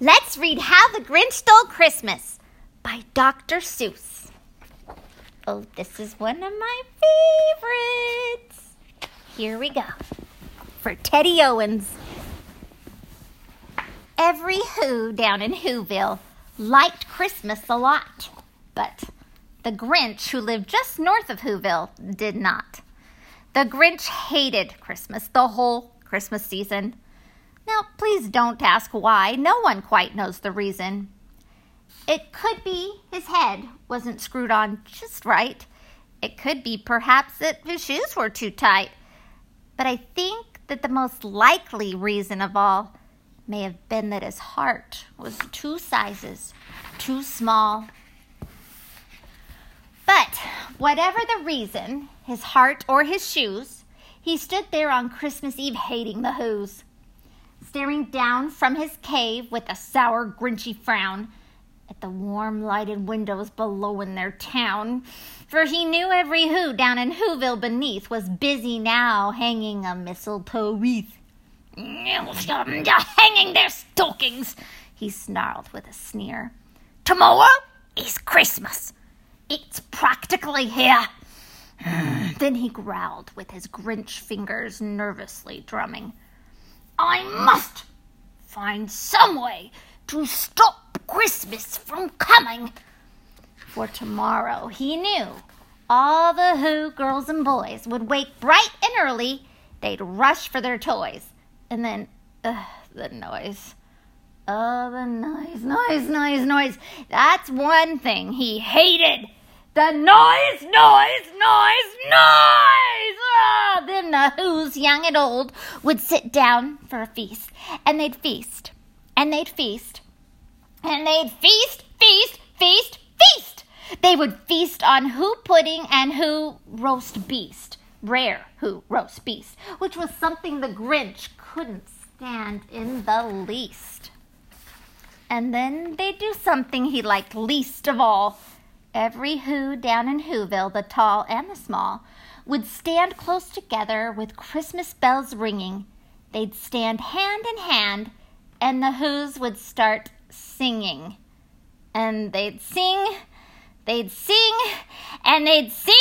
Let's read How the Grinch Stole Christmas by Dr. Seuss. Oh, this is one of my favorites. Here we go. For Teddy Owens. Every Who down in Whoville liked Christmas a lot, but the Grinch, who lived just north of Whoville, did not. The Grinch hated Christmas the whole Christmas season. Now, please don't ask why. No one quite knows the reason. It could be his head wasn't screwed on just right. It could be perhaps that his shoes were too tight. But I think that the most likely reason of all may have been that his heart was two sizes too small. But whatever the reason, his heart or his shoes, he stood there on Christmas Eve hating the Who's staring down from his cave with a sour, grinchy frown at the warm lighted windows below in their town, for he knew every who down in Whoville beneath was busy now hanging a mistletoe wreath. Hanging their stockings, he snarled with a sneer. Tomorrow is Christmas. It's practically here. then he growled with his Grinch fingers nervously drumming. I must find some way to stop Christmas from coming. For tomorrow, he knew, all the Who girls and boys would wake bright and early. They'd rush for their toys. And then, the noise. Oh, the noise, noise, noise, noise. That's one thing he hated. The noise, noise, noise, noise! Ah, then the Who's, young and old, would sit down for a feast, and they'd feast, and they'd feast, and they'd feast, feast, feast, feast. They would feast on Who pudding and Who roast beast, rare Who roast beast, which was something the Grinch couldn't stand in the least. And then they'd do something he liked least of all Every Who down in Whoville, the tall and the small, would stand close together with Christmas bells ringing. They'd stand hand in hand, and the Who's would start singing. And they'd sing They'd sing and they'd sing,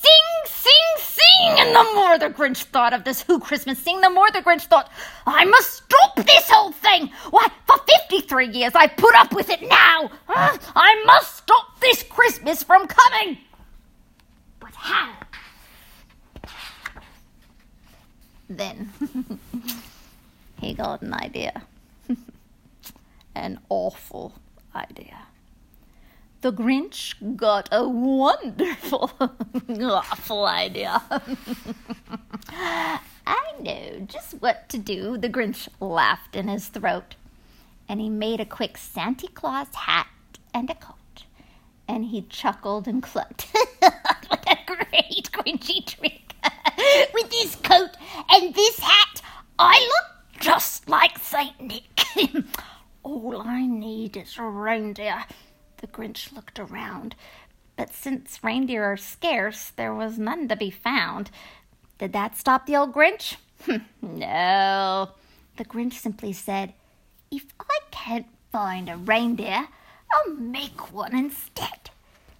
sing, sing, sing. And the more the Grinch thought of this Who Christmas sing, the more the Grinch thought, I must stop this whole thing. Why, for 53 years I've put up with it now. Uh, I must stop this Christmas from coming. But how? Then he got an idea. an awful idea the Grinch got a wonderful, awful idea. Know just what to do, the Grinch laughed in his throat. And he made a quick Santa Claus hat and a coat. And he chuckled and clucked. what a great Grinchy trick! With this coat and this hat, I look just like Saint Nick. All I need is a reindeer the Grinch looked around, but since reindeer are scarce, there was none to be found. Did that stop the old Grinch? Hmm. no. The Grinch simply said, If I can't find a reindeer, I'll make one instead.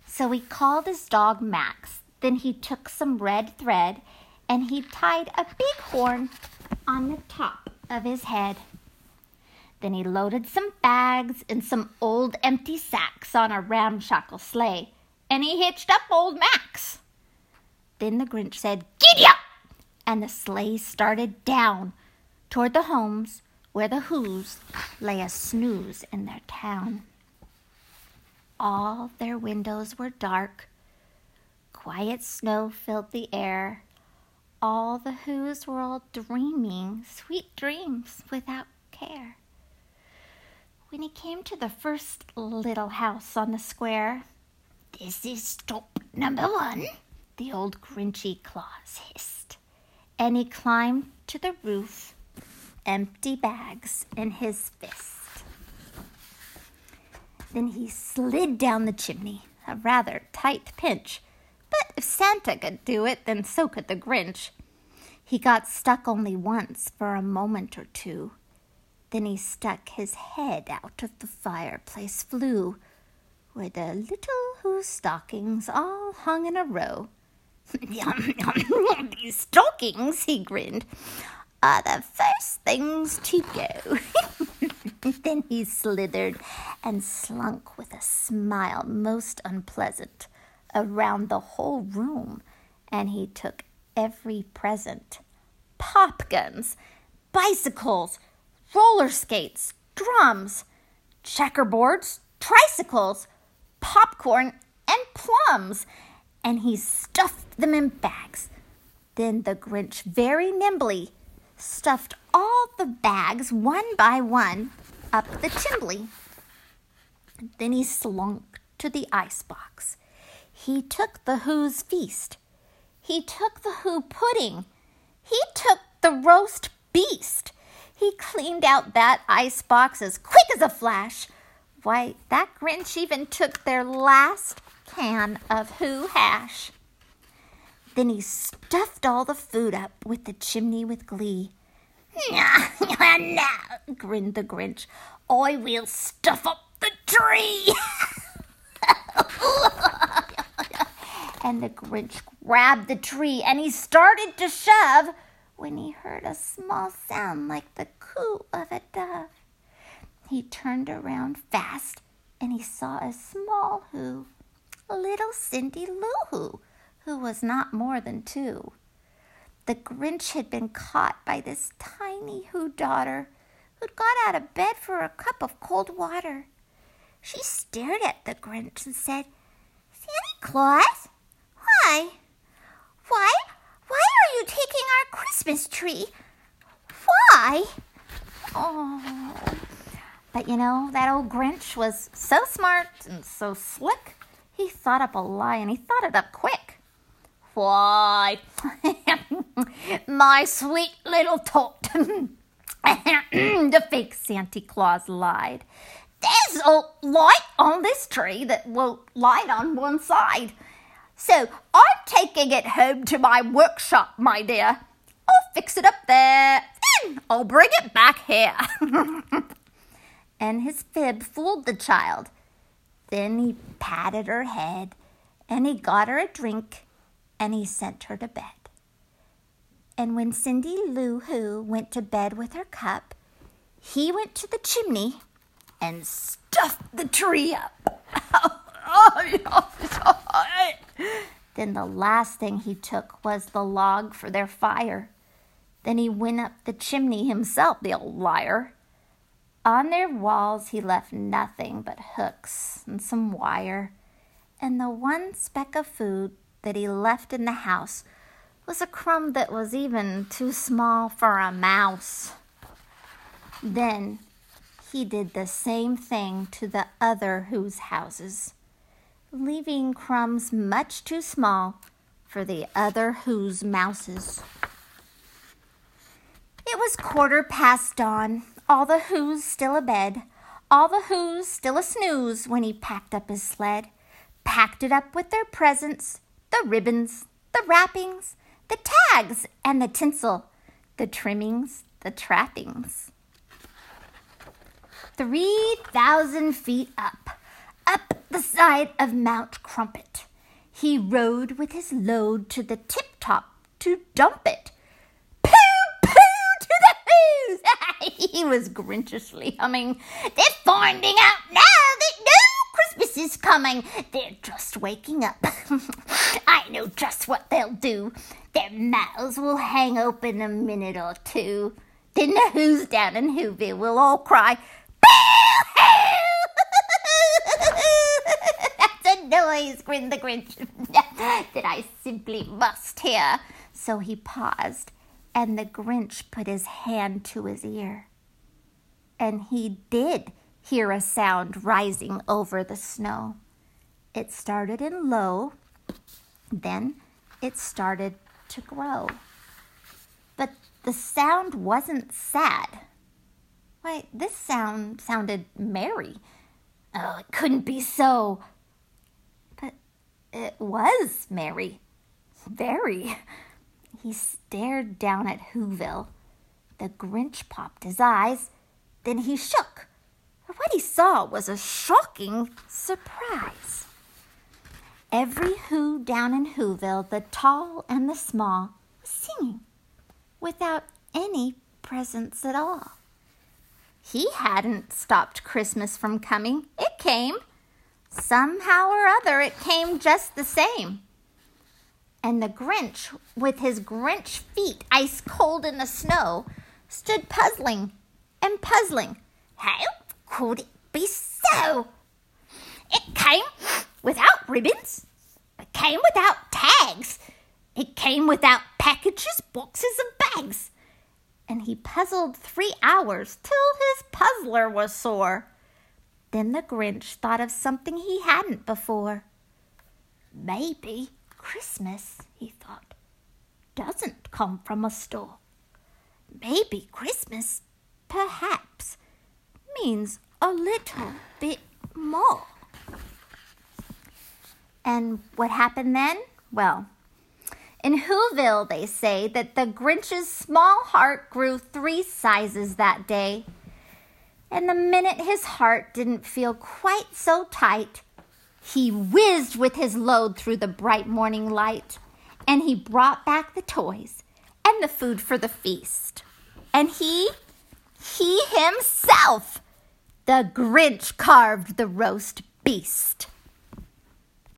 So he called his dog Max. Then he took some red thread and he tied a big horn on the top of his head. Then he loaded some bags and some old empty sacks on a ramshackle sleigh, and he hitched up old Max. Then the Grinch said, Giddy up! And the sleigh started down toward the homes where the Who's lay a snooze in their town. All their windows were dark. Quiet snow filled the air. All the Who's were all dreaming sweet dreams without care when he came to the first little house on the square. This is stop number one, the old Grinchy Claus hissed. And he climbed to the roof, empty bags in his fist. Then he slid down the chimney, a rather tight pinch. But if Santa could do it, then so could the Grinch. He got stuck only once for a moment or two Then he stuck his head out of the fireplace flue, where the little Who's stockings all hung in a row. These stockings, he grinned, are the first things to go. then he slithered and slunk with a smile most unpleasant around the whole room, and he took every present. Pop guns, bicycles, roller skates, drums, checkerboards, tricycles, popcorn, and plums, and he stuffed them in bags. Then the Grinch very nimbly stuffed all the bags one by one up the chimbley. Then he slunk to the ice box. He took the Who's feast. He took the Who pudding. He took the roast beast. He cleaned out that ice box as quick as a flash. Why, that Grinch even took their last can of Who hash. Then he stuffed all the food up with the chimney with glee. Now, grinned the Grinch, I will stuff up the tree. and the Grinch grabbed the tree and he started to shove when he heard a small sound like the coo of a dove. He turned around fast and he saw a small who, little Cindy Lou Who, who was not more than two. The Grinch had been caught by this tiny Who daughter who'd got out of bed for a cup of cold water. She stared at the Grinch and said, Santa Claus? Why? Why? Why are you taking our Christmas tree? Why? Oh. But you know, that old Grinch was so smart and so slick, he thought up a lie and he thought it up quick. Why, my sweet little tot, the fake Santa Claus lied. There's a light on this tree that will light on one side. So I'm taking it home to my workshop, my dear. I'll fix it up there, then I'll bring it back here. and his fib fooled the child. Then he patted her head, and he got her a drink, and he sent her to bed. And when Cindy Lou Who went to bed with her cup, he went to the chimney and stuffed the tree up. Oh, then the last thing he took was the log for their fire. Then he went up the chimney himself, the old liar. On their walls he left nothing but hooks and some wire, and the one speck of food that he left in the house was a crumb that was even too small for a mouse. Then he did the same thing to the other whose houses leaving crumbs much too small for the other whose mouses. It was quarter past dawn, all the who's still abed, all the who's still a snooze when he packed up his sled, packed it up with their presents, the ribbons, the wrappings, the tags, and the tinsel, the trimmings, the trappings. Three thousand feet up, up the side of Mount Crumpet. He rode with his load to the tip top to dump it. Pooh, pooh to the whoos! he was grinchishly humming. They're finding out now that no Christmas is coming. They're just waking up. I know just what they'll do. Their mouths will hang open a minute or two. Then the who's down in Whoville will all cry, That's a noise, grinned the Grinch, that I simply must hear. So he paused, and the Grinch put his hand to his ear. And he did hear a sound rising over the snow. It started in low, then it started to grow. But the sound wasn't sad. Why, this sound sounded merry. Oh, it couldn't be so. But it was merry. Very. He stared down at Whoville. The Grinch popped his eyes. Then he shook. What he saw was a shocking surprise. Every Who down in Whoville, the tall and the small, was singing without any presents at all. He hadn't stopped Christmas from coming. It came. Somehow or other, it came just the same. And the Grinch, with his Grinch feet ice cold in the snow, stood puzzling and puzzling. How could it be so? It came without ribbons. It came without tags. It came without packages, boxes, and bags. And he puzzled three hours till his puzzler was sore. Then the Grinch thought of something he hadn't before. Maybe Christmas, he thought, doesn't come from a store. Maybe Christmas, perhaps, means a little bit more. And what happened then? Well, in Whoville, they say that the Grinch's small heart grew three sizes that day. And the minute his heart didn't feel quite so tight, he whizzed with his load through the bright morning light, and he brought back the toys and the food for the feast. And he, he himself, the Grinch carved the roast beast.